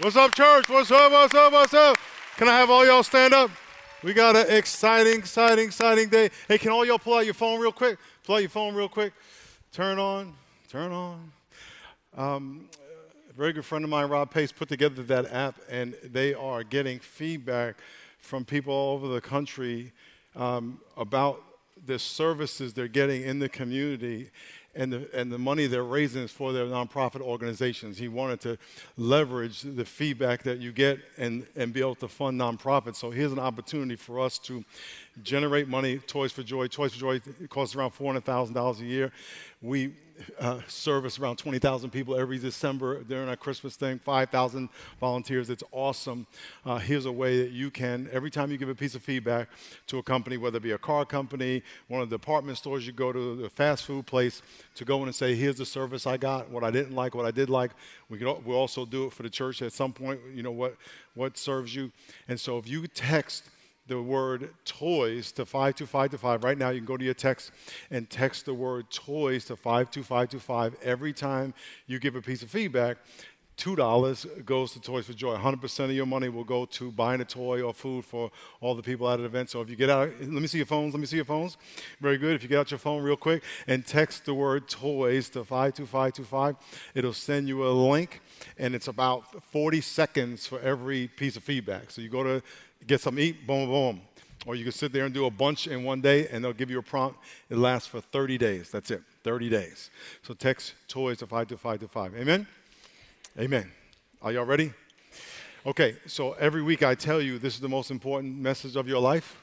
What's up, church? What's up? What's up? What's up? Can I have all y'all stand up? We got an exciting, exciting, exciting day. Hey, can all y'all pull out your phone real quick? Pull out your phone real quick. Turn on, turn on. Um, a very good friend of mine, Rob Pace, put together that app, and they are getting feedback from people all over the country um, about the services they're getting in the community and the, and the money they're raising is for their nonprofit organizations. He wanted to leverage the feedback that you get and, and be able to fund nonprofits. So here's an opportunity for us to generate money. Toys for Joy. Toys for Joy costs around $400,000 a year. We uh, service around 20,000 people every December during our Christmas thing, 5,000 volunteers. It's awesome. Uh, here's a way that you can, every time you give a piece of feedback to a company, whether it be a car company, one of the department stores you go to, the fast food place, to go in and say, here's the service I got, what I didn't like, what I did like. We could, we'll also do it for the church at some point, you know, what, what serves you. And so if you text, the word toys to 52525. Right now, you can go to your text and text the word toys to 52525 every time you give a piece of feedback. $2 goes to Toys for Joy. 100% of your money will go to buying a toy or food for all the people at an event. So if you get out, let me see your phones. Let me see your phones. Very good. If you get out your phone real quick and text the word toys to 52525, it'll send you a link, and it's about 40 seconds for every piece of feedback. So you go to get to eat, boom, boom. Or you can sit there and do a bunch in one day, and they'll give you a prompt. It lasts for 30 days. That's it, 30 days. So text toys to 52525. Amen? Amen. Are y'all ready? Okay, so every week I tell you this is the most important message of your life.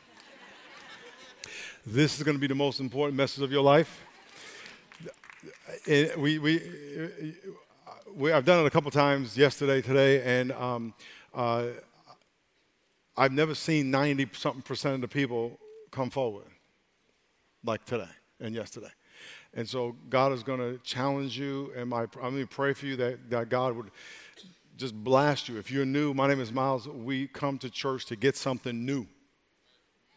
this is going to be the most important message of your life. We, we, we, I've done it a couple times yesterday, today, and um, uh, I've never seen 90 something percent of the people come forward like today and yesterday. And so God is going to challenge you, and my, I'm going to pray for you that, that God would just blast you. If you're new, my name is Miles. We come to church to get something new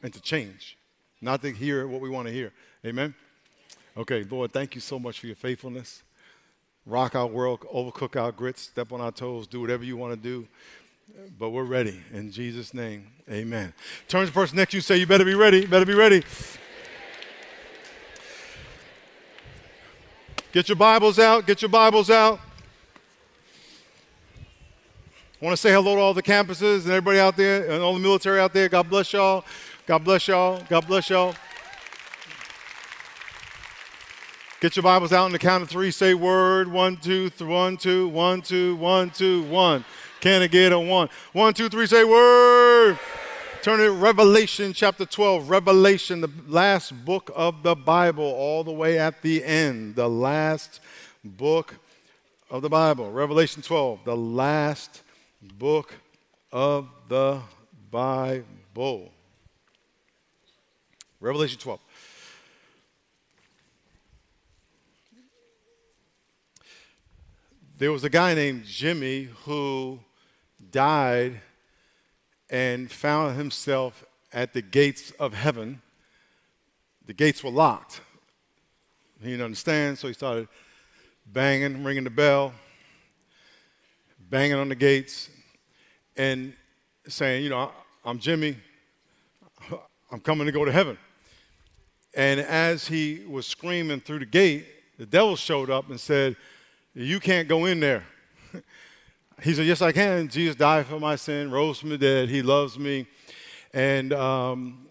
and to change, not to hear what we want to hear. Amen? Okay, Lord, thank you so much for your faithfulness. Rock our world, overcook our grits, step on our toes, do whatever you want to do but we're ready. In Jesus' name, amen. Turn to the person next to you say, You better be ready. Better be ready. Get your Bibles out. Get your Bibles out. I want to say hello to all the campuses and everybody out there and all the military out there. God bless y'all. God bless y'all. God bless y'all. Get your Bibles out on the count of three. Say word. One, two, th- one, two, one, two, one, two, one. Can I get a one? One, two, three, say word. Turn to Revelation chapter 12. Revelation, the last book of the Bible, all the way at the end. The last book of the Bible. Revelation 12, the last book of the Bible. Revelation 12. There was a guy named Jimmy who died and found himself at the gates of heaven. The gates were locked. He didn't understand, so he started banging, ringing the bell, banging on the gates, and saying, You know, I'm Jimmy, I'm coming to go to heaven. And as he was screaming through the gate, the devil showed up and said, You can't go in there. He said, Yes, I can. Jesus died for my sin, rose from the dead. He loves me. And um,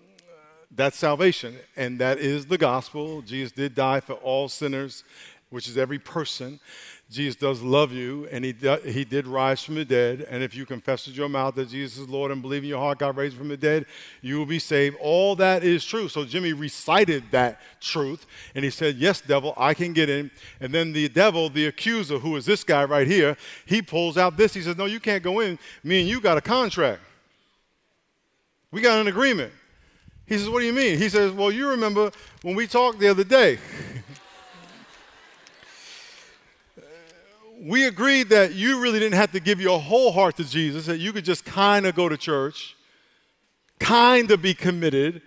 that's salvation. And that is the gospel. Jesus did die for all sinners, which is every person. Jesus does love you, and he, he did rise from the dead. And if you confess with your mouth that Jesus is Lord and believe in your heart God raised from the dead, you will be saved. All that is true. So Jimmy recited that truth, and he said, Yes, devil, I can get in. And then the devil, the accuser, who is this guy right here, he pulls out this. He says, No, you can't go in. Me and you got a contract. We got an agreement. He says, What do you mean? He says, Well, you remember when we talked the other day. We agreed that you really didn't have to give your whole heart to Jesus, that you could just kind of go to church, kind of be committed,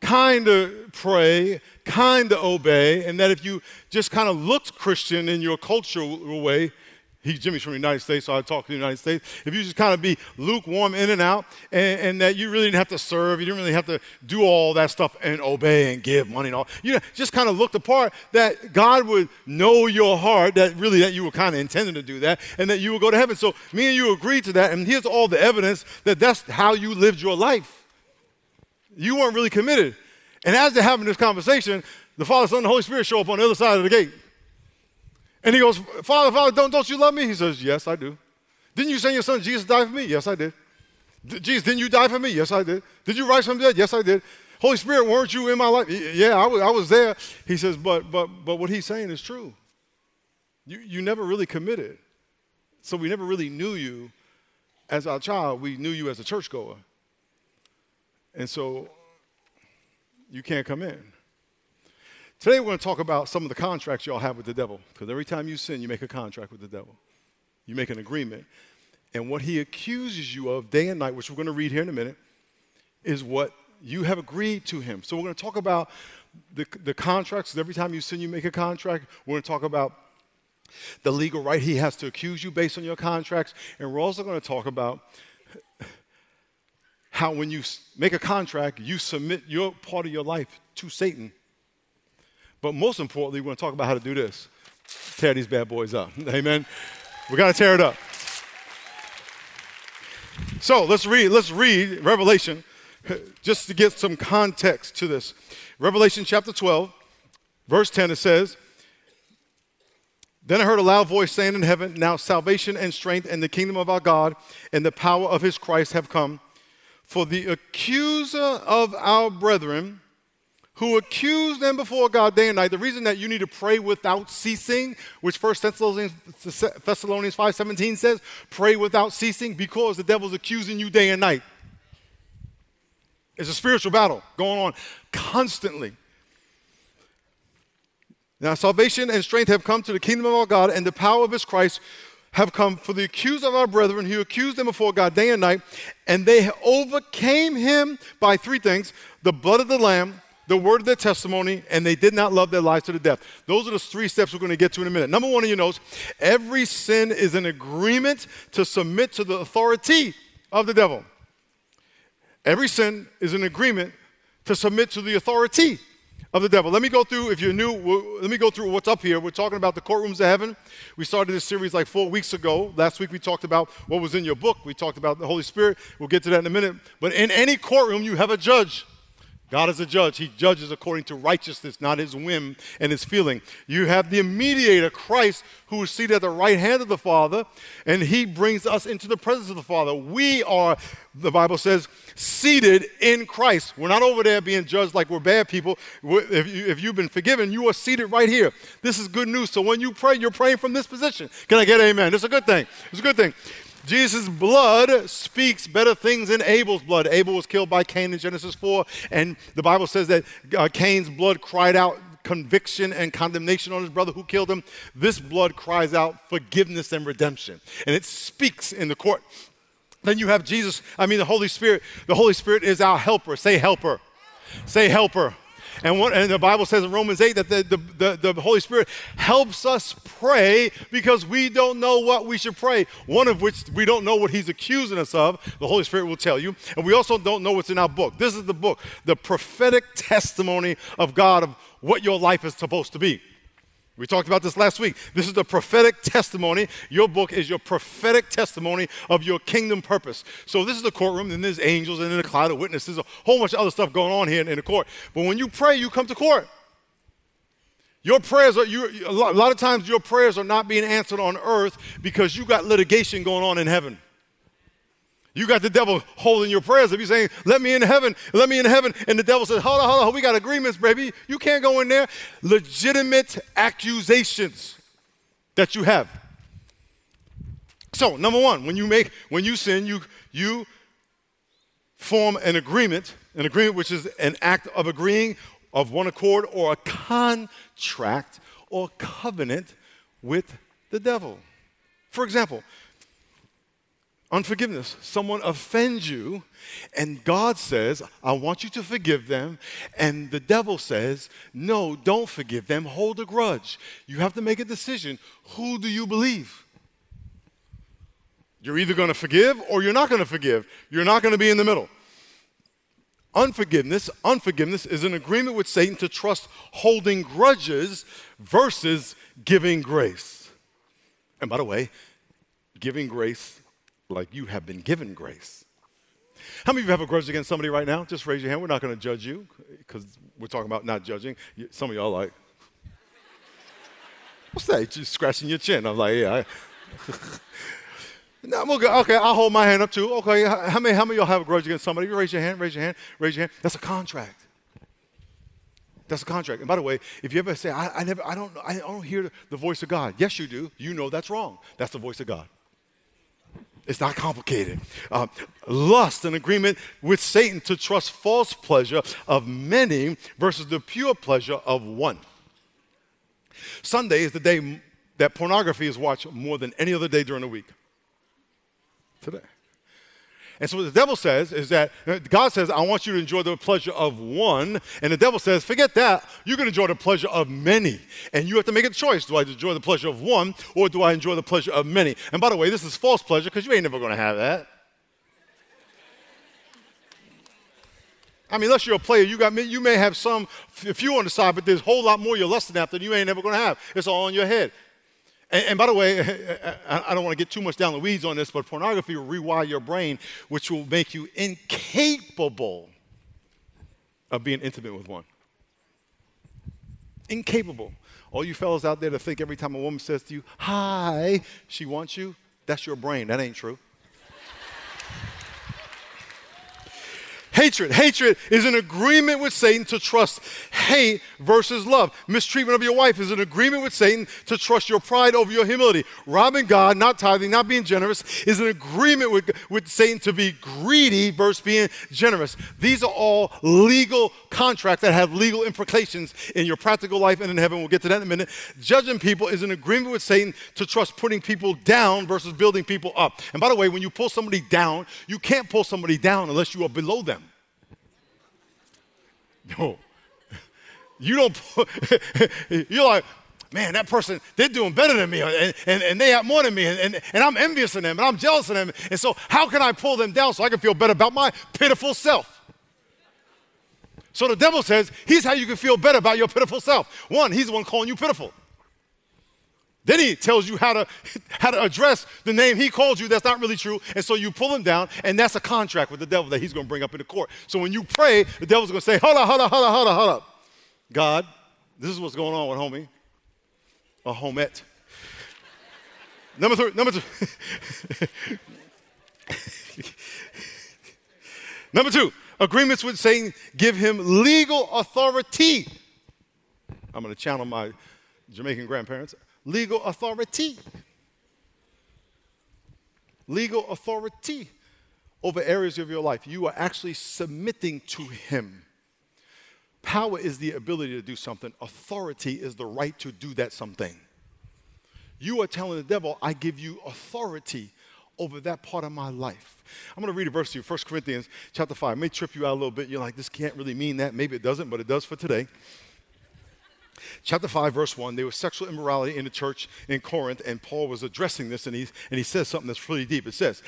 kind of pray, kind of obey, and that if you just kind of looked Christian in your cultural way, He, Jimmy's from the United States, so I talk to the United States. If you just kind of be lukewarm in and out, and, and, that you really didn't have to serve, you didn't really have to do all that stuff and obey and give money and all. You know, just kind of looked the part that God would know your heart, that really that you were kind of intending to do that, and that you would go to heaven. So me and you agreed to that, and here's all the evidence that that's how you lived your life. You weren't really committed. And as they're having this conversation, the Father, Son, and the Holy Spirit show up on the other side of the gate. And he goes, Father, Father, don't, don't you love me? He says, Yes, I do. Didn't you send your son Jesus died for me? Yes, I did. Jesus, didn't you die for me? Yes, I did. Did you rise from the dead? Yes, I did. Holy Spirit, weren't you in my life? Yeah, I was, I was there. He says, but, but, but what he's saying is true. You, you never really committed. So we never really knew you as our child. We knew you as a churchgoer. And so you can't come in. Today we're going to talk about some of the contracts y'all have with the devil. Because every time you sin, you make a contract with the devil. You make an agreement. And what he accuses you of day and night, which we're going to read here in a minute, is what you have agreed to him. So we're going to talk about the, the contracts. Every time you sin, you make a contract. We're going to talk about the legal right he has to accuse you based on your contracts. And we're also going to talk about how when you make a contract, you submit your part of your life to Satan but most importantly, we're going to talk about how to do this tear these bad boys up. Amen. We got to tear it up. So let's read, let's read Revelation just to get some context to this. Revelation chapter 12, verse 10, it says, Then I heard a loud voice saying in heaven, Now salvation and strength and the kingdom of our God and the power of his Christ have come. For the accuser of our brethren, who accuse them before God day and night. The reason that you need to pray without ceasing, which 1 Thessalonians, Thessalonians 5.17 says, pray without ceasing because the devil's accusing you day and night. It's a spiritual battle going on constantly. Now, salvation and strength have come to the kingdom of our God, and the power of his Christ have come for the accused of our brethren who accused them before God day and night, and they overcame him by three things the blood of the Lamb, the word of their testimony, and they did not love their lives to the death. Those are the three steps we're going to get to in a minute. Number one of your notes every sin is an agreement to submit to the authority of the devil. Every sin is an agreement to submit to the authority of the devil. Let me go through, if you're new, let me go through what's up here. We're talking about the courtrooms of heaven. We started this series like four weeks ago. Last week we talked about what was in your book. We talked about the Holy Spirit. We'll get to that in a minute. But in any courtroom, you have a judge. God is a judge. He judges according to righteousness, not his whim and his feeling. You have the mediator, Christ, who is seated at the right hand of the Father, and he brings us into the presence of the Father. We are, the Bible says, seated in Christ. We're not over there being judged like we're bad people. If, you, you've been forgiven, you are seated right here. This is good news. So when you pray, you're praying from this position. Can I get amen? It's a good thing. It's a good thing. Jesus' blood speaks better things than Abel's blood. Abel was killed by Cain in Genesis 4, and the Bible says that uh, Cain's blood cried out conviction and condemnation on his brother who killed him. This blood cries out forgiveness and redemption, and it speaks in the court. Then you have Jesus, I mean, the Holy Spirit. The Holy Spirit is our helper. Say, helper. Say, helper. And, what, and the Bible says in Romans 8 that the, the, the, the Holy Spirit helps us pray because we don't know what we should pray. One of which we don't know what He's accusing us of. The Holy Spirit will tell you. And we also don't know what's in our book. This is the book, the prophetic testimony of God of what your life is supposed to be. We talked about this last week. This is the prophetic testimony. Your book is your prophetic testimony of your kingdom purpose. So this is the courtroom, and there's angels, and then a cloud of witnesses, a whole bunch of other stuff going on here in, the court. But when you pray, you come to court. Your prayers are, you, a lot of times your prayers are not being answered on earth because you got litigation going on in heaven. You got the devil holding your prayers. If you're saying, let me in heaven, let me in heaven, and the devil says, hold on, hold on, we got agreements, baby. You can't go in there. Legitimate accusations that you have. So, number one, when you make, when you sin, you, you form an agreement, an agreement which is an act of agreeing of one accord or a contract or covenant with the devil. For example, Unforgiveness. Someone offends you, and God says, I want you to forgive them. And the devil says, No, don't forgive them. Hold a grudge. You have to make a decision. Who do you believe? You're either going to forgive or you're not going to forgive. You're not going to be in the middle. Unforgiveness, unforgiveness is an agreement with Satan to trust holding grudges versus giving grace. And by the way, giving grace like you have been given grace. How many of you have a grudge against somebody right now? Just raise your hand. We're not going to judge you because we're talking about not judging. Some of y'all like, what's that? Just scratching your chin. I'm like, yeah. No, I'm okay. okay, I'll hold my hand up too. Okay, how many, how many of y'all have a grudge against somebody? You raise your hand, raise your hand, raise your hand. That's a contract. That's a contract. And by the way, if you ever say, I, I never, I don't, I don't hear the voice of God. Yes, you do. You know that's wrong. That's the voice of God. It's not complicated. Uh, lust, an agreement with Satan to trust false pleasure of many versus the pure pleasure of one. Sunday is the day that pornography is watched more than any other day during the week today. And so what the devil says is that uh, God says, I want you to enjoy the pleasure of one. And the devil says, forget that. You're going to enjoy the pleasure of many. And you have to make a choice. Do I enjoy the pleasure of one or do I enjoy the pleasure of many? And by the way, this is false pleasure because you ain't never going to have that. I mean, unless you're a player, you, got, you may have some, a few on the side, but there's a whole lot more you're lusting after you ain't ever going to have. It's all in your head. And, and by the way, I don't want to get too much down the weeds on this, but pornography will rewire your brain, which will make you incapable of being intimate with one. Incapable. All you fellas out there that think every time a woman says to you, hi, she wants you, that's your brain. That ain't true. Hatred. Hatred is an agreement with Satan to trust hate versus love. Mistreatment of your wife is an agreement with Satan to trust your pride over your humility. Robbing God, not tithing, not being generous is an agreement with, with Satan to be greedy versus being generous. These are all legal contracts that have legal implications in your practical life and in heaven. We'll get to that in a minute. Judging people is an agreement with Satan to trust putting people down versus building people up. And by the way, when you pull somebody down, you can't pull somebody down unless you are below them. No. You don't, you're like, man, that person, they're doing better than me, and, and, and they have more than me, and, and, and I'm envious of them, and I'm jealous of them. And so, how can I pull them down so I can feel better about my pitiful self? So, the devil says, here's how you can feel better about your pitiful self. One, he's the one calling you pitiful. Then he tells you how to, how to address the name he called you that's not really true. And so you pull him down, and that's a contract with the devil that he's going to bring up in the court. So when you pray, the devil's going to say, Hold up, hold up, hold up, hold up, hold up. God, this is what's going on with homie, a homette. Number three, number two. number two, agreements with Satan give him legal authority. I'm going to channel my Jamaican grandparents legal authority. Legal authority over areas of your life. You are actually submitting to Him. Power is the ability to do something, authority is the right to do that something. You are telling the devil, I give you authority over that part of my life. I'm going to read a verse to you, 1 Corinthians chapter 5. It may trip you out a little bit. You're like, this can't really mean that. Maybe it doesn't, but it does for today. Chapter 5, verse 1, there was sexual immorality in the church in Corinth, and Paul was addressing this, and he, and he says something that's really deep. It says,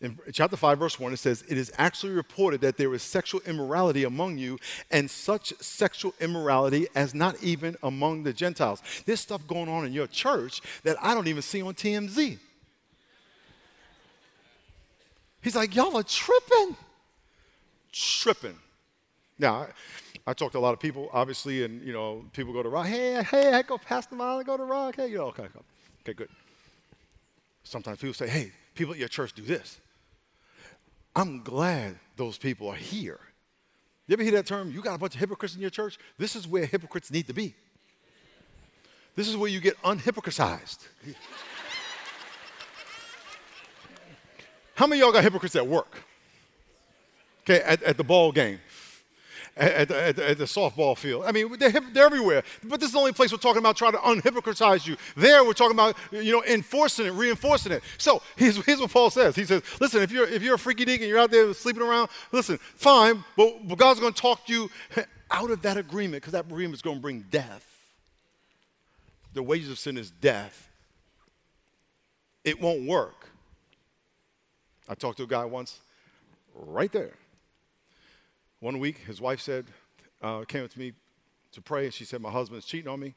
in chapter 5, verse 1, it says, It is actually reported that there is sexual immorality among you, and such sexual immorality as not even among the Gentiles. There's stuff going on in your church that I don't even see on TMZ. He's like, Y'all are tripping. Tripping. Now, I talk to a lot of people, obviously, and you know, people go to rock. Hey, hey, I go past the mile and go to rock. Hey, you know, okay, okay, okay, good. Sometimes people say, hey, people at your church do this. I'm glad those people are here. You ever hear that term? You got a bunch of hypocrites in your church? This is where hypocrites need to be. This is where you get unhypocrisized. How many of y'all got hypocrites at work? Okay, at, at the ball game at, at, at, the softball field. I mean, they're, they're, everywhere. But this is the only place we're talking about trying to unhypocritize you. There, we're talking about, you know, enforcing it, reinforcing it. So here's, here's what Paul says. He says, listen, if you're, if you're a freaky deek and you're out there sleeping around, listen, fine, but, but God's going to talk you out of that agreement because that agreement is going to bring death. The wages of sin is death. It won't work. I talked to a guy once, right there. One week, his wife said, uh, came up to me to pray, and she said, My husband's cheating on me.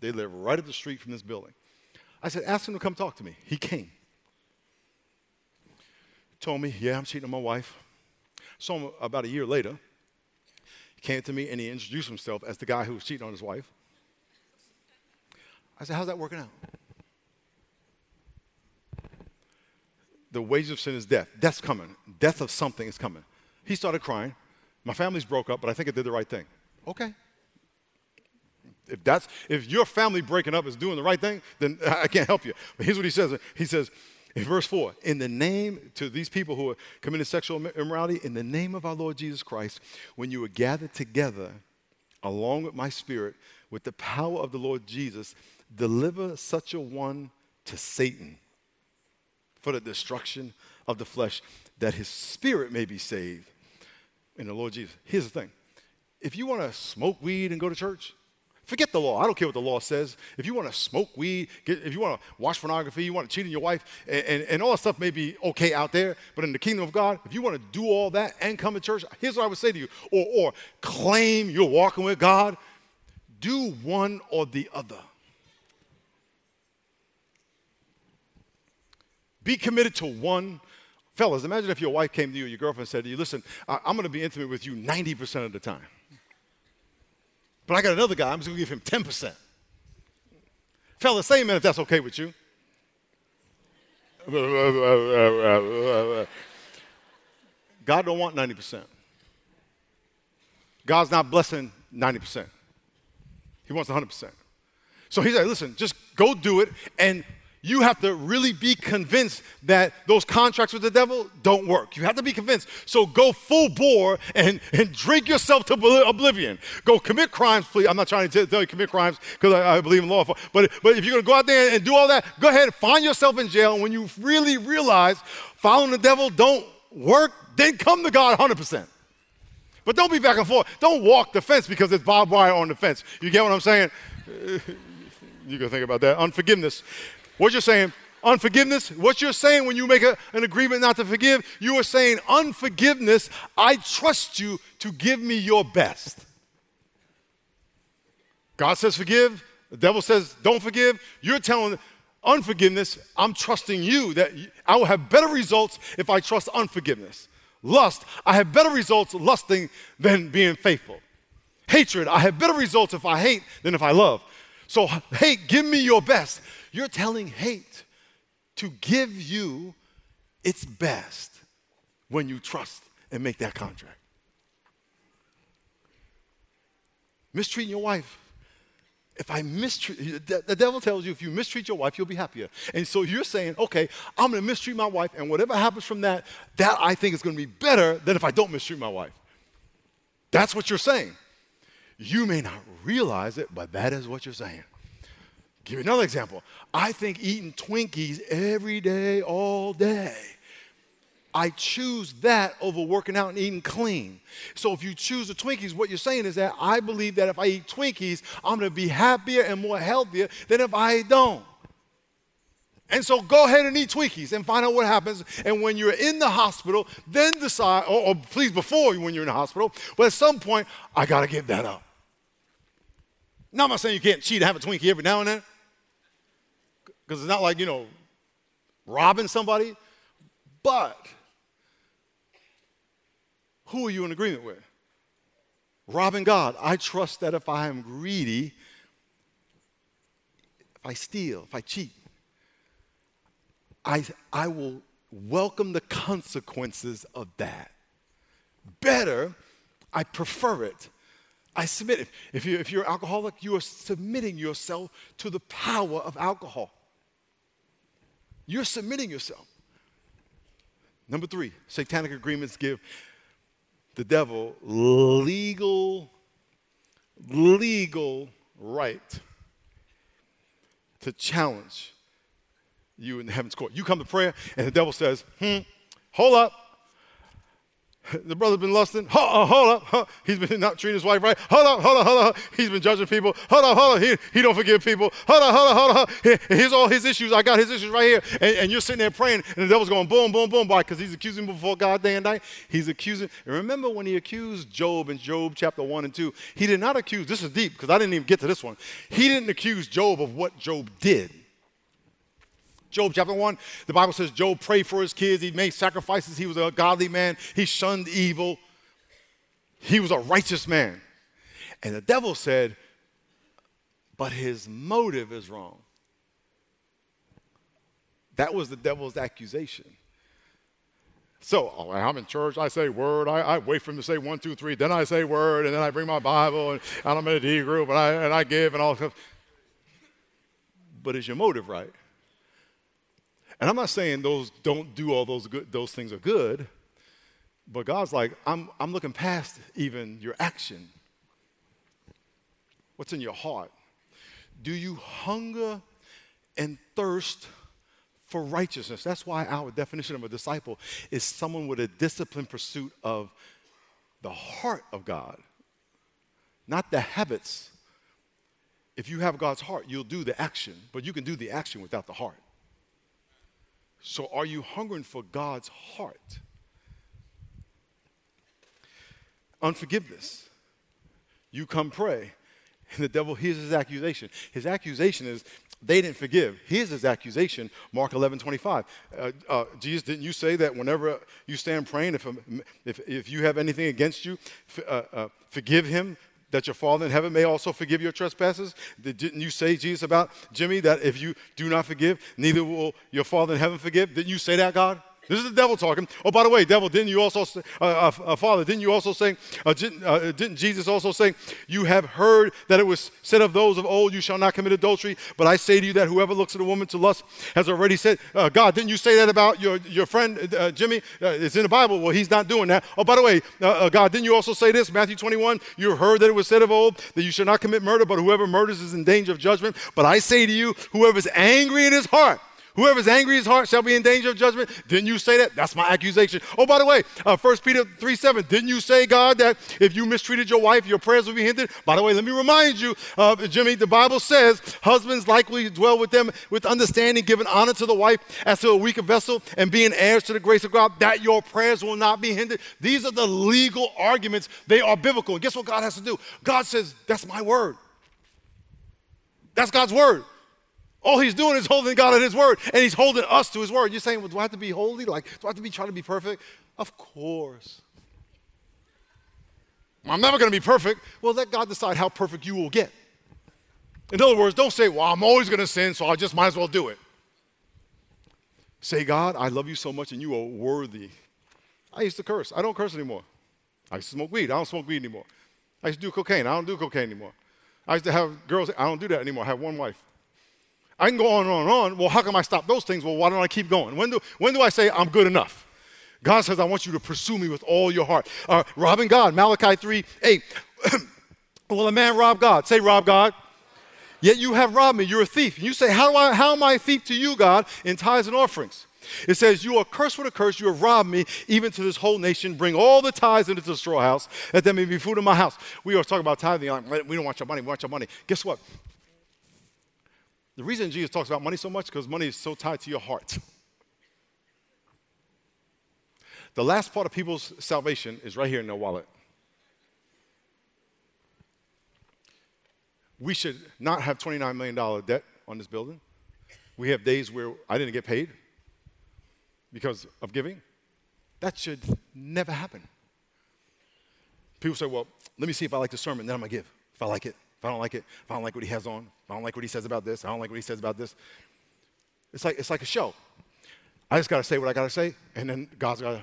They live right up the street from this building. I said, Ask him to come talk to me. He came. Told me, Yeah, I'm cheating on my wife. Him about a year later. He came to me and he introduced himself as the guy who was cheating on his wife. I said, How's that working out? The wages of sin is death. Death's coming. Death of something is coming. He started crying. My family's broke up, but I think I did the right thing. Okay. If that's if your family breaking up is doing the right thing, then I can't help you. But here's what he says. He says in verse 4, in the name to these people who are committing sexual immorality, in the name of our Lord Jesus Christ, when you are gathered together along with my spirit, with the power of the Lord Jesus, deliver such a one to Satan for the destruction of the flesh, that his spirit may be saved in the Lord Jesus. Here's the thing if you want to smoke weed and go to church, forget the law. I don't care what the law says. If you want to smoke weed, get, if you want to watch pornography, you want to cheat on your wife, and, and, and all that stuff may be okay out there, but in the kingdom of God, if you want to do all that and come to church, here's what I would say to you or, or claim you're walking with God, do one or the other. Be committed to one Fellas, imagine if your wife came to you, your girlfriend said to you, Listen, I- am going to be intimate with you 90% of the time. But I got another guy, I'm just going to give him 10%. Fellas, say amen if that's okay with you. God don't want 90%. God's not blessing 90%. He wants 100%. So he said, listen, just go do it and you have to really be convinced that those contracts with the devil don't work. You have to be convinced. So go full bore and, and drink yourself to oblivion. Go commit crimes, please. I'm not trying to tell you commit crimes because I, I, believe in law. But, but if you're going to go out there and do all that, go ahead, and find yourself in jail. And when you really realize following the devil don't work, then come to God 100%. But don't be back and forth. Don't walk the fence because it's barbed wire on the fence. You get what I'm saying? you can think about that. Unforgiveness. What you're saying, unforgiveness, what you're saying when you make a, an agreement not to forgive, you are saying, unforgiveness, I trust you to give me your best. God says forgive, the devil says don't forgive. You're telling unforgiveness, I'm trusting you that I will have better results if I trust unforgiveness. Lust, I have better results lusting than being faithful. Hatred, I have better results if I hate than if I love. So, hate, give me your best. You're telling hate to give you its best when you trust and make that contract. Mistreating your wife. If I mistreat, the devil tells you if you mistreat your wife, you'll be happier. And so you're saying, okay, I'm gonna mistreat my wife, and whatever happens from that, that I think is gonna be better than if I don't mistreat my wife. That's what you're saying. You may not realize it, but that is what you're saying. Give you another example. I think eating Twinkies every day, all day. I choose that over working out and eating clean. So if you choose the Twinkies, what you're saying is that I believe that if I eat Twinkies, I'm to be happier and more healthier than if I don't. And so go ahead and eat Twinkies and find out what happens. And when you're in the hospital, then decide, or, or please before when you're in the hospital, but at some point, I got to give that up. Now, I'm not saying you can't cheat and have a Twinkie every now and then. Because it's not like, you know, robbing somebody. But who are you in agreement with? Robbing God. I trust that if I am greedy, if I steal, if I cheat, I, I will welcome the consequences of that. Better, I prefer it. I submit. If, if, you, if you're alcoholic, you are submitting yourself to the power of alcohol. You're submitting yourself. Number three, satanic agreements give the devil legal, legal right to challenge you in heaven's court. You come to prayer, and the devil says, hmm, hold up. The brother's been lusting. Hold, hold up. Hold. He's been not treating his wife right. Hold up, hold up, hold up. He's been judging people. Hold up, hold up. He, he don't forgive people. Hold up, hold up, hold. Here, here's all his issues. I got his issues right here. And, and you're sitting there praying, and the devil's going boom, boom, boom. Why? Because he's accusing before God day and night. He's accusing. And remember when he accused Job in Job chapter 1 and 2, he did not accuse, this is deep because I didn't even get to this one. He didn't accuse Job of what Job did. Job chapter 1, the Bible says Job prayed for his kids. He made sacrifices. He was a godly man. He shunned evil. He was a righteous man. And the devil said, but his motive is wrong. That was the devil's accusation. So oh, I'm in church, I say word, I, I, wait for him to say one, two, three, then I say word, and then I bring my Bible, and, and I'm in a D group, and I, and I give, and all stuff. But is your motive right? And I'm not saying those don't do all those good, those things are good, but God's like, I'm, I'm looking past even your action. What's in your heart? Do you hunger and thirst for righteousness? That's why our definition of a disciple is someone with a disciplined pursuit of the heart of God, not the habits. If you have God's heart, you'll do the action, but you can do the action without the heart. So, are you hungering for God's heart? Unforgiveness. You come pray, and the devil hears his accusation. His accusation is they didn't forgive. Here's his accusation, Mark 11, 25. Uh, uh, Jesus, didn't you say that whenever you stand praying, if, if, if you have anything against you, uh, uh, forgive him that your Father in heaven may also forgive your trespasses? Didn't you say, Jesus, about Jimmy, that if you do not forgive, neither will your Father in heaven forgive? Didn't you say that, God? This is the devil talking. Oh, by the way, devil, didn't you also say, uh, uh, uh, Father, didn't you also say, uh, didn't, uh, didn't, Jesus also say, you have heard that it was said of those of old, you shall not commit adultery, but I say to you that whoever looks at a woman to lust has already said, uh, God, didn't you say that about your, your friend Jimmy? it's in the Bible. Well, he's not doing that. Oh, by the way, God, didn't you also say this, Matthew 21, you heard that it was said of old that you shall not commit murder, but whoever murders is in danger of judgment. But I say to you, whoever is angry in his heart, Whoever's angry his heart shall be in danger of judgment. Didn't you say that? That's my accusation. Oh, by the way, uh, 1 Peter 3 7, didn't you say, God, that if you mistreated your wife, your prayers will be hindered? By the way, let me remind you, uh, Jimmy, the Bible says husbands likely dwell with them with understanding, giving honor to the wife as to a weaker vessel, and being heirs to the grace of God, that your prayers will not be hindered. These are the legal arguments. They are biblical. And guess what God has to do? God says, That's my word. That's God's word. All he's doing is holding God at his word, and he's holding us to his word. You're saying, well, do I have to be holy? Like, do I have to be trying to be perfect? Of course. I'm never going to be perfect. Well, let God decide how perfect you will get. In other words, don't say, well, I'm always going to sin, so I just might as well do it. Say, God, I love you so much and you are worthy. I used to curse. I don't curse anymore. I used to smoke weed. I don't smoke weed anymore. I used to do cocaine. I don't do cocaine anymore. I used to have girls. I don't do that anymore. I have one wife. I can go on and on and on. Well, how can I stop those things? Well, why don't I keep going? When do, when do I say I'm good enough? God says, I want you to pursue me with all your heart. Uh, robbing God, Malachi 3 8. Will a man rob God? Say, rob God. Yet you have robbed me. You're a thief. And you say, how, do I, how am I a thief to you, God, in tithes and offerings? It says, You are cursed with a curse. You have robbed me, even to this whole nation. Bring all the tithes into the storehouse, that there may be food in my house. We always talk about tithing. We don't want your money. We want your money. Guess what? The reason Jesus talks about money so much because money is so tied to your heart. The last part of people's salvation is right here in their wallet. We should not have $29 million debt on this building. We have days where I didn't get paid because of giving. That should never happen. People say, well, let me see if I like the sermon, then I'm going to give if I like it. If I don't like it, if I don't like what he has on, if I don't like what he says about this, I don't like what he says about this. It's like, it's like a show. I just got to say what I got to say, and then God's got to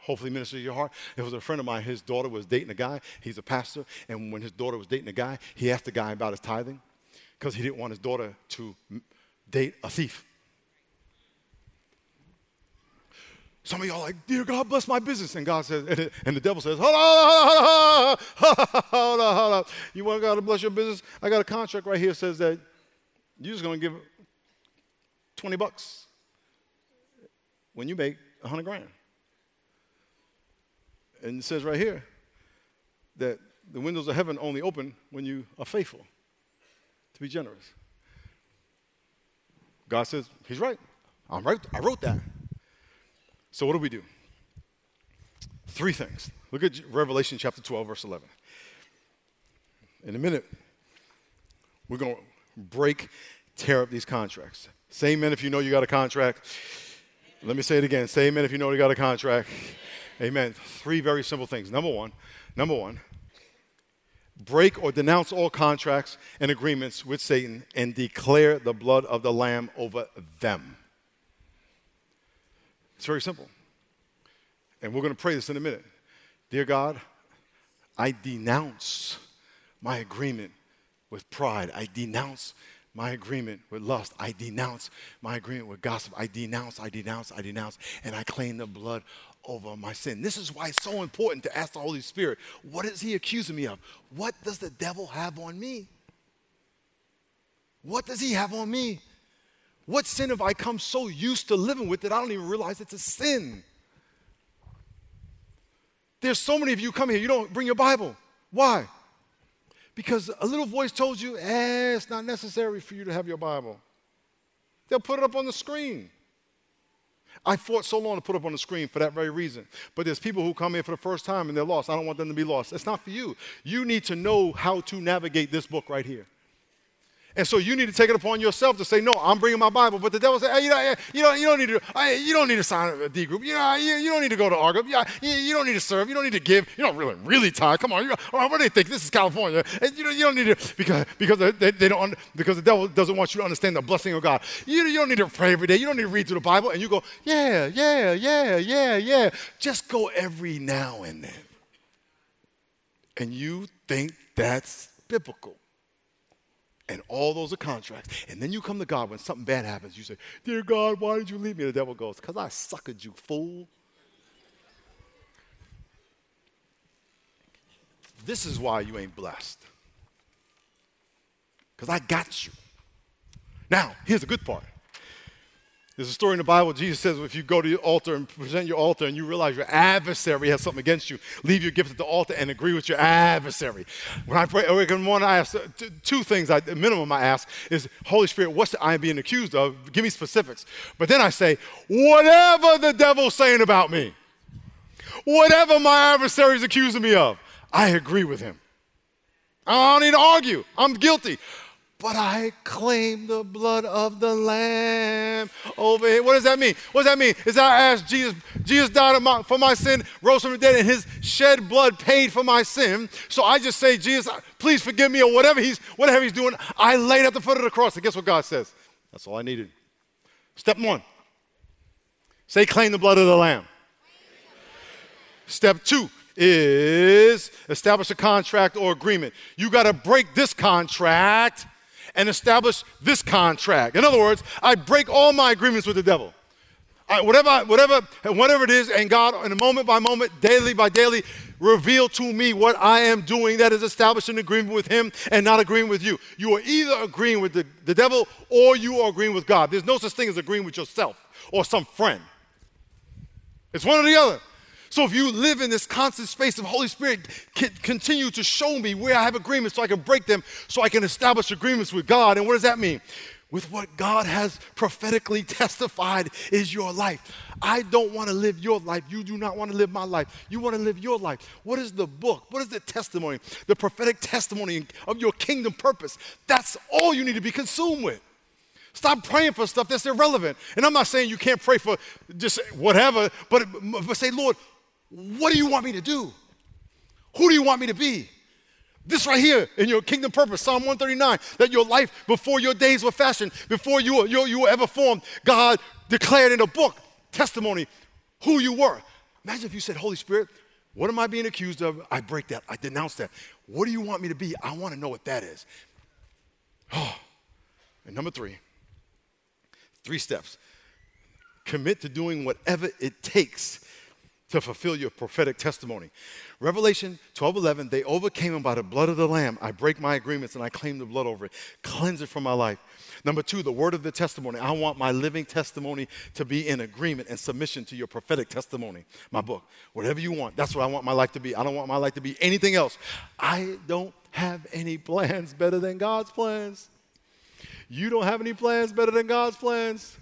hopefully minister to your heart. It was a friend of mine, his daughter was dating a guy. He's a pastor, and when his daughter was dating a guy, he asked the guy about his tithing because he didn't want his daughter to date a thief. Some of y'all like, dear God, bless my business. And God says, and, and the devil says, hold on, hold on, hold on, hold on. You want God to bless your business? I got a contract right here that says that you're just going to give 20 bucks when you make 100 grand. And it says right here that the windows of heaven only open when you are faithful to be generous. God says, He's right. I'm right. I wrote that. So what do we do? Three things. Look at Revelation chapter 12, verse 11. In a minute, we're going to break, tear up these contracts. Say amen if you know you got a contract. Let me say it again. Say amen if you know you got a contract. Amen. Three very simple things. Number one, number one, break or denounce all contracts and agreements with Satan and declare the blood of the Lamb over them. It's very simple. And we're going to pray this in a minute. Dear God, I denounce my agreement with pride. I denounce my agreement with lust. I denounce my agreement with gossip. I denounce, I denounce, I denounce, and I claim the blood over my sin. This is why it's so important to ask the Holy Spirit, what is he accusing me of? What does the devil have on me? What does he have on me? What sin have I come so used to living with that I don't even realize it's a sin? There's so many of you come here, you don't bring your Bible. Why? Because a little voice told you, eh, it's not necessary for you to have your Bible. They'll put it up on the screen. I fought so long to put up on the screen for that very reason. But there's people who come in for the first time and they're lost. I don't want them to be lost. It's not for you. You need to know how to navigate this book right here. And so you need to take it upon yourself to say, no, I'm bringing my Bible. But the devil said, hey, you, know, you, don't, you, don't need to, you don't need to sign a D group. You, know, you, you don't need to go to R group. You, you, don't need to serve. You don't need to give. You don't really, really tie. Come on. You, oh, what do they think? This is California. And you, you don't need to, because, because, they, they don't, because the devil doesn't want you to understand the blessing of God. You, you don't need to pray every day. You don't need to read through the Bible. And you go, yeah, yeah, yeah, yeah, yeah. Just go every now and then. And you think that's biblical. And all those are contracts. And then you come to God when something bad happens. You say, Dear God, why did you leave me? The devil goes, Because I suckered you, fool. This is why you ain't blessed. Because I got you. Now, here's the good part there's a story in the Bible. Jesus says, if you go to the altar and present your altar and you realize your adversary has something against you, leave your gift at the altar and agree with your adversary. When I pray every morning, I ask two things. I, the minimum I ask is, Holy Spirit, what's I am being accused of? Give me specifics. But then I say, whatever the devil's saying about me, whatever my adversary is accusing me of, I agree with him. I don't need to argue. I'm guilty but I claim the blood of the Lamb over here. What does that mean? What does that mean? Is I asked Jesus, Jesus died for my sin, rose from the dead, and his shed blood paid for my sin. So I just say, Jesus, please forgive me, or whatever he's, whatever he's doing, I laid at the foot of the cross. And guess what God says? That's all I needed. Step one say, claim the blood of the Lamb. Step two, is establish a contract or agreement. You got to break this contract and establish this contract. In other words, I break all my agreements with the devil. I, whatever, whatever, whatever it is, and God, in a moment by moment, daily by daily, reveal to me what I am doing that is establishing agreement with Him and not agreeing with you. You are either agreeing with the, the devil or you are agreeing with God. There's no such thing as agreeing with yourself or some friend. It's one or the other. So if you live in this constant space of Holy Spirit, continue to show me where I have agreements so I can break them, so I can establish agreements with God. And what does that mean? With what God has prophetically testified is your life. I don't want to live your life. You do not want to live my life. You want to live your life. What is the book? What is the testimony? The prophetic testimony of your kingdom purpose. That's all you need to be consumed with. Stop praying for stuff that's irrelevant. And I'm not saying you can't pray for just whatever, but, but say, Lord, what do you want me to do? Who do you want me to be? This right here in your kingdom purpose, Psalm 139, that your life before your days were fashioned, before you were, you, you were ever formed, God declared in a book, testimony, who you were. Imagine if you said, Holy Spirit, what am I being accused of? I break that. I denounce that. What do you want me to be? I want to know what that is. Oh. And number three, three steps. Commit to doing whatever it takes to fulfill your prophetic testimony. Revelation 12 11, they overcame him by the blood of the Lamb. I break my agreements and I claim the blood over it. Cleanse it from my life. Number two, the word of the testimony. I want my living testimony to be in agreement and submission to your prophetic testimony. My book, whatever you want, that's what I want my life to be. I don't want my life to be anything else. I don't have any plans better than God's plans. You don't have any plans better than God's plans.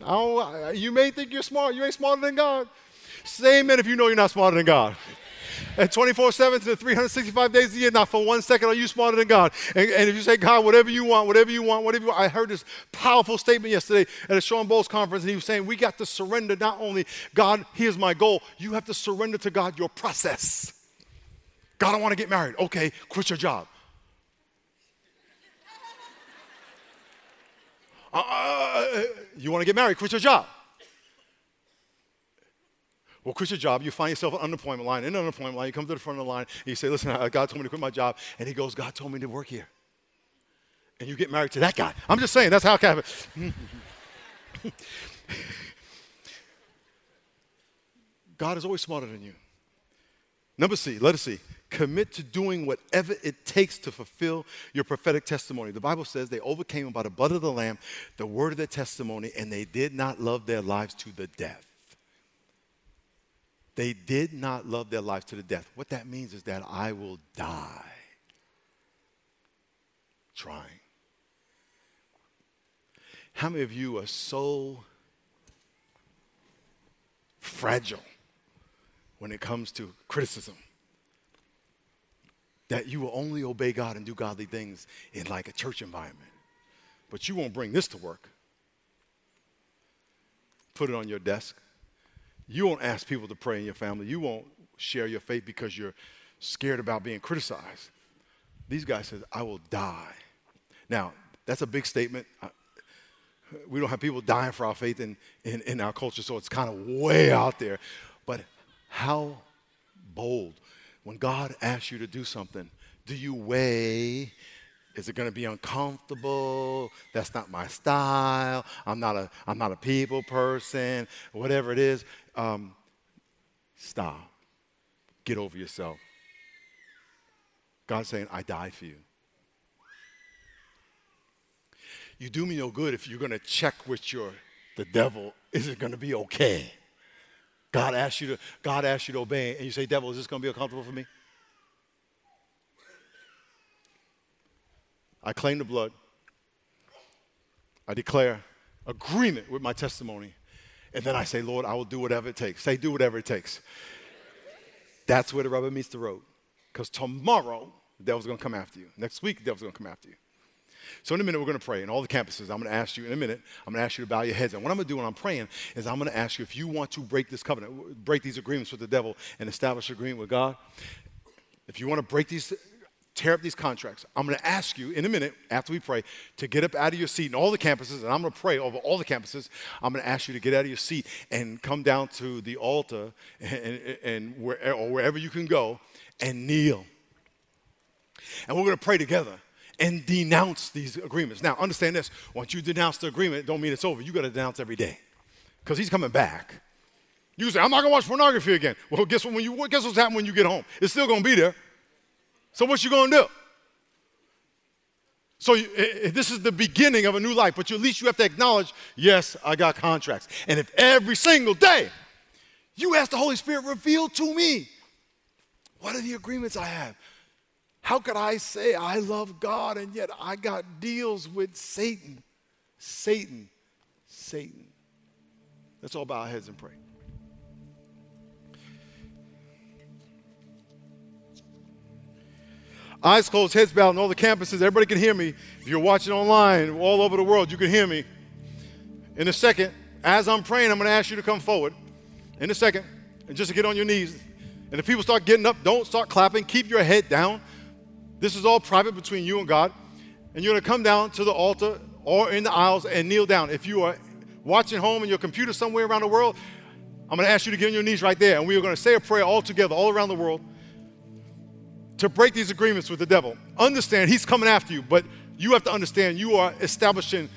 you may think you're smart, you ain't smarter than God. Say amen if you know you're not smarter than God. And 24 7 to 365 days a year, not for one second are you smarter than God. And, and, if you say, God, whatever you want, whatever you want, whatever you want. I heard this powerful statement yesterday at a Shawn Bolz conference, and he was saying, We got to surrender not only, God, here's my goal, you have to surrender to God your process. God, I want to get married. Okay, quit your job. Uh, uh, uh you want to get married, quit your job. Well, quit your job. You find yourself on unemployment line. In an unemployment line, you come to the front of the line and you say, Listen, uh, God told me to quit my job. And he goes, God told me to work here. And you get married to that guy. I'm just saying, that's how it happens. God is always smarter than you. Number C, let us see. Commit to doing whatever it takes to fulfill your prophetic testimony. The Bible says they overcame by the blood of the Lamb, the word of their testimony, and they did not love their lives to the death. They did not love their lives to the death. What that means is that I will die trying. How many of you are so fragile when it comes to criticism that you will only obey God and do godly things in like a church environment? But you won't bring this to work. Put it on your desk. You won't ask people to pray in your family. You won't share your faith because you're scared about being criticized. These guys said, I will die. Now, that's a big statement. We don't have people dying for our faith in, in, in our culture, so it's kind of way out there. But how bold. When God asks you to do something, do you weigh is it going to be uncomfortable? That's not my style. I'm not a, I'm not a people person. Whatever it is, um, stop. Get over yourself. God's saying, I die for you. You do me no good if you're going to check with your the devil. Is it going to be okay? God asked you to God asked you to obey, and you say, "Devil, is this going to be uncomfortable for me?" I claim the blood. I declare agreement with my testimony. And then I say, Lord, I will do whatever it takes. Say, do whatever it takes. That's where the rubber meets the road. Because tomorrow, the devil's going to come after you. Next week, the devil's going to come after you. So in a minute, we're going to pray. In all the campuses, I'm going to ask you, in a minute, I'm going to ask you to bow your heads. And what I'm going to do when I'm praying is I'm going to ask you if you want to break this covenant, break these agreements with the devil and establish agreement with God. If you want to break these tear up these contracts. I'm going to ask you in a minute after we pray to get up out of your seat in all the campuses, and I'm going to pray over all the campuses. I'm going to ask you to get out of your seat and come down to the altar and, and, where, or wherever you can go and kneel. And we're going to pray together and denounce these agreements. Now, understand this: once you denounce the agreement, don't mean it's over. You got to denounce every day because he's coming back. You say, "I'm not going to watch pornography again." Well, guess what? When you guess what's happening when you get home? It's still going to be there. So what you gonna do? So you, this is the beginning of a new life, but you, at least you have to acknowledge, yes, I got contracts. And if every single day you ask the Holy Spirit, reveal to me, what are the agreements I have? How could I say I love God and yet I got deals with Satan? Satan, Satan. Let's all bow our heads and pray. Eyes closed, heads bowed, on all the campuses. Everybody can hear me. If you're watching online, all over the world, you can hear me. In a second, as I'm praying, I'm going to ask you to come forward. In a second, and just to get on your knees. And if people start getting up, don't start clapping. Keep your head down. This is all private between you and God. And you're going to come down to the altar or in the aisles and kneel down. If you are watching home in your computer somewhere around the world, I'm going to ask you to get on your knees right there. And we are going to say a prayer all together, all around the world to break these agreements with the devil. Understand he's coming after you, but you have to understand you are establishing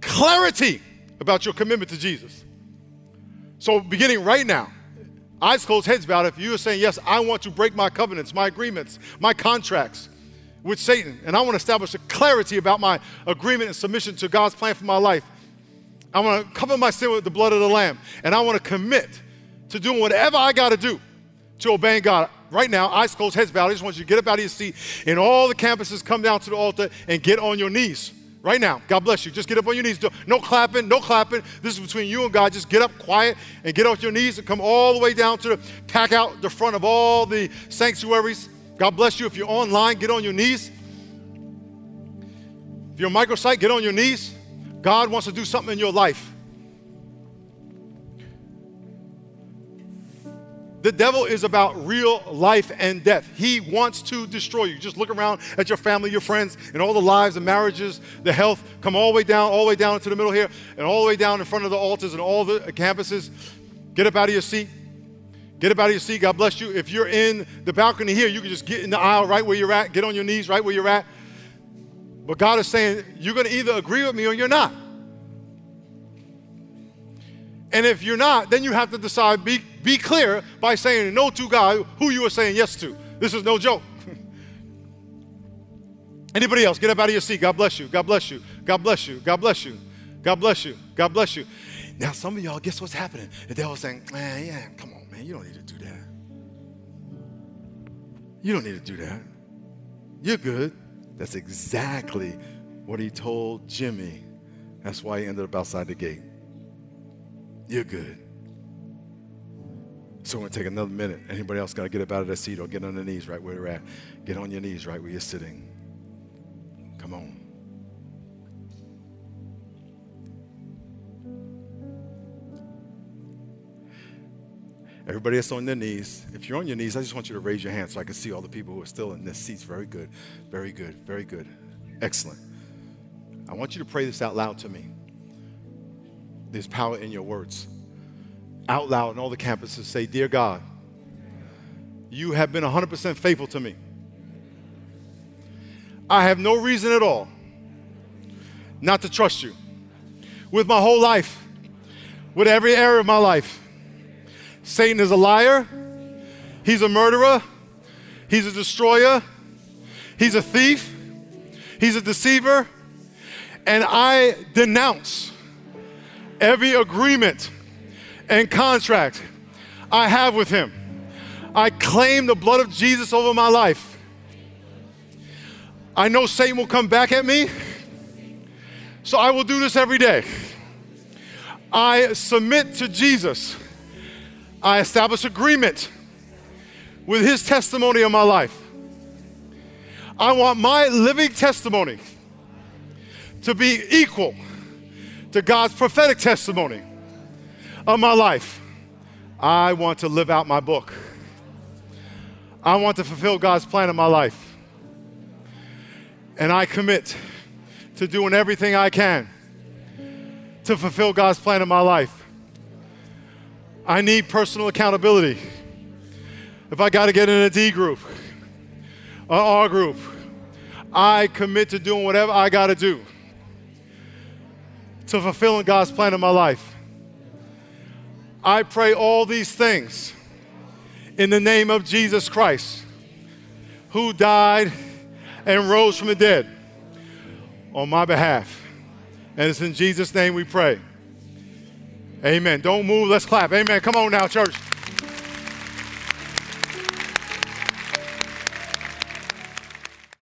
clarity about your commitment to Jesus. So, beginning right now, eyes closed, heads bowed, if you are saying, Yes, I want to break my covenants, my agreements, my contracts with Satan, and I want to establish a clarity about my agreement and submission to God's plan for my life. I want to cover my sin with the blood of the Lamb, and I want to commit to doing whatever I got to do to obeying God. Right now, eyes closed, heads bowed. I just want you to get up out of your seat, and all the campuses come down to the altar and get on your knees. Right now, God bless you. Just get up on your knees. No clapping, no clapping. This is between you and God. Just get up quiet and get off your knees and come all the way down to the pack out the front of all the sanctuaries. God bless you. If you're online, get on your knees. If you're a microsite, get on your knees. God wants to do something in your life. The devil is about real life and death. He wants to destroy you. Just look around at your family, your friends, and all the lives, the marriages, the health. Come all the way down, all the way down into the middle here, and all the way down in front of the altars and all the campuses. Get up out of your seat. Get up out of your seat. God bless you. If you're in the balcony here, you can just get in the aisle right where you're at. Get on your knees right where you're at. But God is saying, you're going to either agree with me or you're not. And if you're not, then you have to decide, be, be clear by saying no to God who you are saying yes to. This is no joke. Anybody else? Get up out of your seat. God bless you. God bless you. God bless you. God bless you. God bless you. God bless you. Now, some of y'all, guess what's happening? The devil's saying, man, yeah, come on, man. You don't need to do that. You don't need to do that. You're good. That's exactly what he told Jimmy. That's why he ended up outside the gate. You're good. So we're going to take another minute. Anybody else got to get up out of their seat or get on their knees right where you're at? Get on your knees right where you're sitting. Come on. Everybody that's on their knees, if you're on your knees, I just want you to raise your hand so I can see all the people who are still in their seats. Very good. Very good. Very good. Excellent. I want you to pray this out loud to me. There's power in your words. Out loud on all the campuses, say, Dear God, you have been 100% faithful to me. I have no reason at all not to trust you. With my whole life, with every area of my life, Satan is a liar, he's a murderer, he's a destroyer, he's a thief, he's a deceiver, and I denounce every agreement and contract I have with him. I claim the blood of Jesus over my life. I know Satan will come back at me, so I will do this every day. I submit to Jesus. I establish agreement with his testimony of my life. I want my living testimony to be equal to God's prophetic testimony of my life. I want to live out my book. I want to fulfill God's plan in my life. And I commit to doing everything I can to fulfill God's plan in my life. I need personal accountability. If I got to get in a D group, an R group, I commit to doing whatever I got to do to fulfilling God's plan in my life. I pray all these things in the name of Jesus Christ, who died and rose from the dead on my behalf. And it's in Jesus' name we pray. Amen. Don't move. Let's clap. Amen. Come on now, church.